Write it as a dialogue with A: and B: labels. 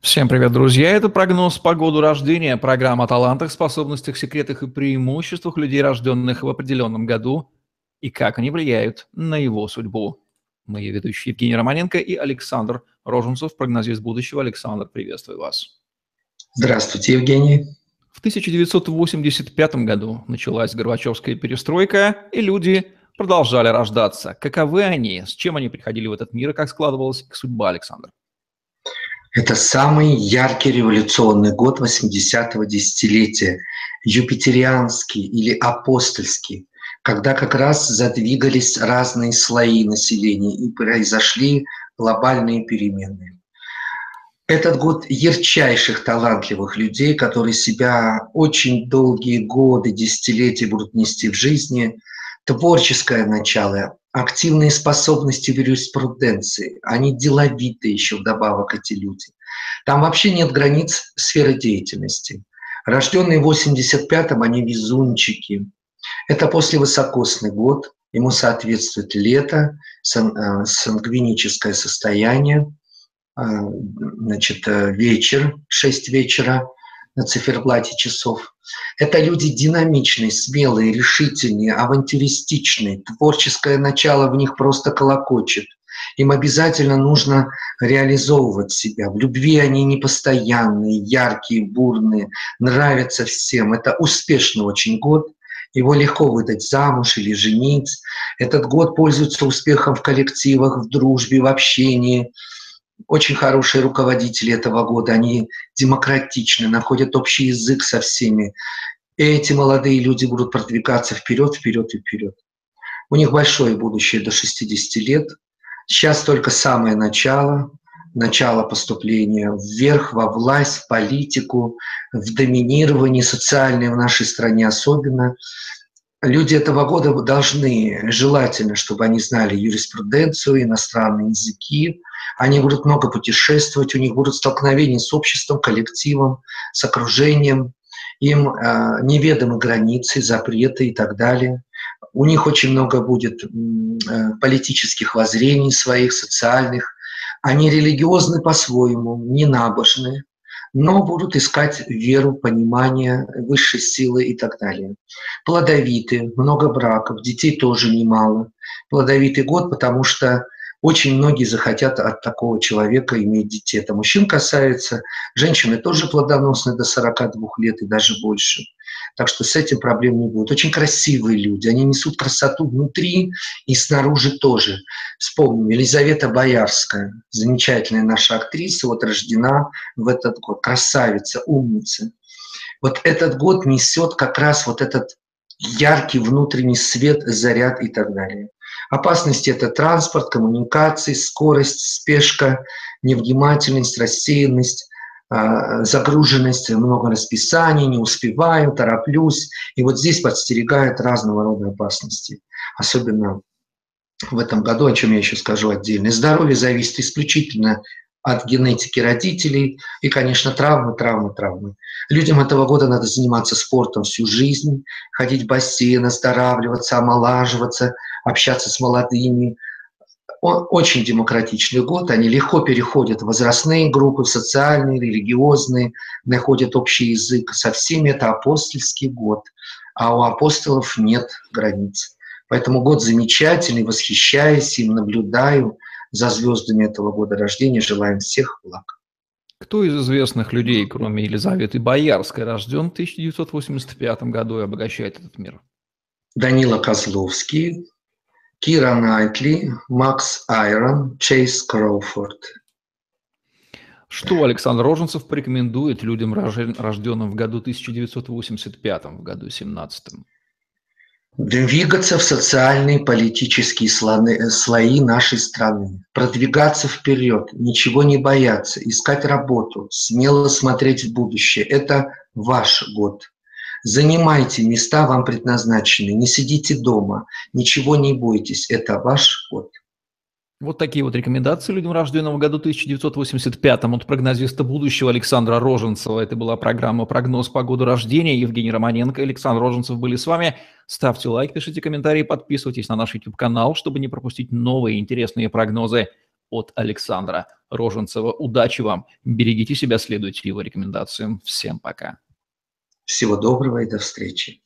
A: Всем привет, друзья! Это прогноз по году рождения, программа о талантах, способностях, секретах и преимуществах людей, рожденных в определенном году, и как они влияют на его судьбу. Мои ведущие Евгений Романенко и Александр Роженцев, прогнозист будущего. Александр, приветствую вас.
B: Здравствуйте, Евгений.
A: В 1985 году началась Горбачевская перестройка, и люди продолжали рождаться. Каковы они, с чем они приходили в этот мир и как складывалась их судьба, Александр?
B: Это самый яркий революционный год 80-го десятилетия, юпитерианский или апостольский, когда как раз задвигались разные слои населения и произошли глобальные перемены. Этот год ярчайших талантливых людей, которые себя очень долгие годы, десятилетия будут нести в жизни, творческое начало, активные способности в юриспруденции, они деловитые еще вдобавок эти люди. Там вообще нет границ сферы деятельности. Рожденные в 85-м, они везунчики. Это после высокосный год, ему соответствует лето, сан, сангвиническое состояние, а, значит, э, вечер, 6 вечера на циферблате часов. Это люди динамичные, смелые, решительные, авантюристичные. Творческое начало в них просто колокочет. Им обязательно нужно реализовывать себя. В любви они непостоянные, яркие, бурные, нравятся всем. Это успешный очень год. Его легко выдать замуж или женить. Этот год пользуется успехом в коллективах, в дружбе, в общении – очень хорошие руководители этого года, они демократичны, находят общий язык со всеми. Эти молодые люди будут продвигаться вперед, вперед и вперед. У них большое будущее до 60 лет. Сейчас только самое начало, начало поступления вверх, во власть, в политику, в доминирование социальное в нашей стране особенно. Люди этого года должны, желательно, чтобы они знали юриспруденцию, иностранные языки, они будут много путешествовать, у них будут столкновения с обществом, коллективом, с окружением, им э, неведомы границы, запреты и так далее. У них очень много будет э, политических воззрений своих, социальных. Они религиозны по-своему, не набожные, но будут искать веру, понимание высшей силы и так далее. Плодовиты, много браков, детей тоже немало. Плодовитый год, потому что очень многие захотят от такого человека иметь детей. Это мужчин касается, женщины тоже плодоносны до 42 лет и даже больше. Так что с этим проблем не будет. Очень красивые люди, они несут красоту внутри и снаружи тоже. Вспомним, Елизавета Боярская, замечательная наша актриса, вот рождена в этот год, красавица, умница. Вот этот год несет как раз вот этот яркий внутренний свет, заряд и так далее. Опасности – это транспорт, коммуникации, скорость, спешка, невнимательность, рассеянность, а, загруженность, много расписаний, не успеваю, тороплюсь. И вот здесь подстерегают разного рода опасности. Особенно в этом году, о чем я еще скажу отдельно. Здоровье зависит исключительно от генетики родителей и, конечно, травмы, травмы, травмы. Людям этого года надо заниматься спортом всю жизнь, ходить в бассейн, оздоравливаться, омолаживаться, общаться с молодыми. Очень демократичный год, они легко переходят в возрастные группы, в социальные, религиозные, находят общий язык. Со всеми это апостольский год, а у апостолов нет границ. Поэтому год замечательный, восхищаюсь им, наблюдаю – за звездами этого года рождения. Желаем всех благ.
A: Кто из известных людей, кроме Елизаветы Боярской, рожден в 1985 году и обогащает этот мир?
B: Данила Козловский, Кира Найтли, Макс Айрон, Чейз Кроуфорд.
A: Что Александр Роженцев порекомендует людям, рожденным в году 1985, в году 17?
B: Двигаться в социальные политические слои нашей страны, продвигаться вперед, ничего не бояться, искать работу, смело смотреть в будущее. Это ваш год. Занимайте места вам предназначены, не сидите дома, ничего не бойтесь, это ваш год.
A: Вот такие вот рекомендации людям, рожденным в году 1985 от прогнозиста будущего Александра Роженцева. Это была программа «Прогноз по году рождения». Евгений Романенко и Александр Роженцев были с вами. Ставьте лайк, пишите комментарии, подписывайтесь на наш YouTube-канал, чтобы не пропустить новые интересные прогнозы от Александра Роженцева. Удачи вам, берегите себя, следуйте его рекомендациям. Всем пока.
B: Всего доброго и до встречи.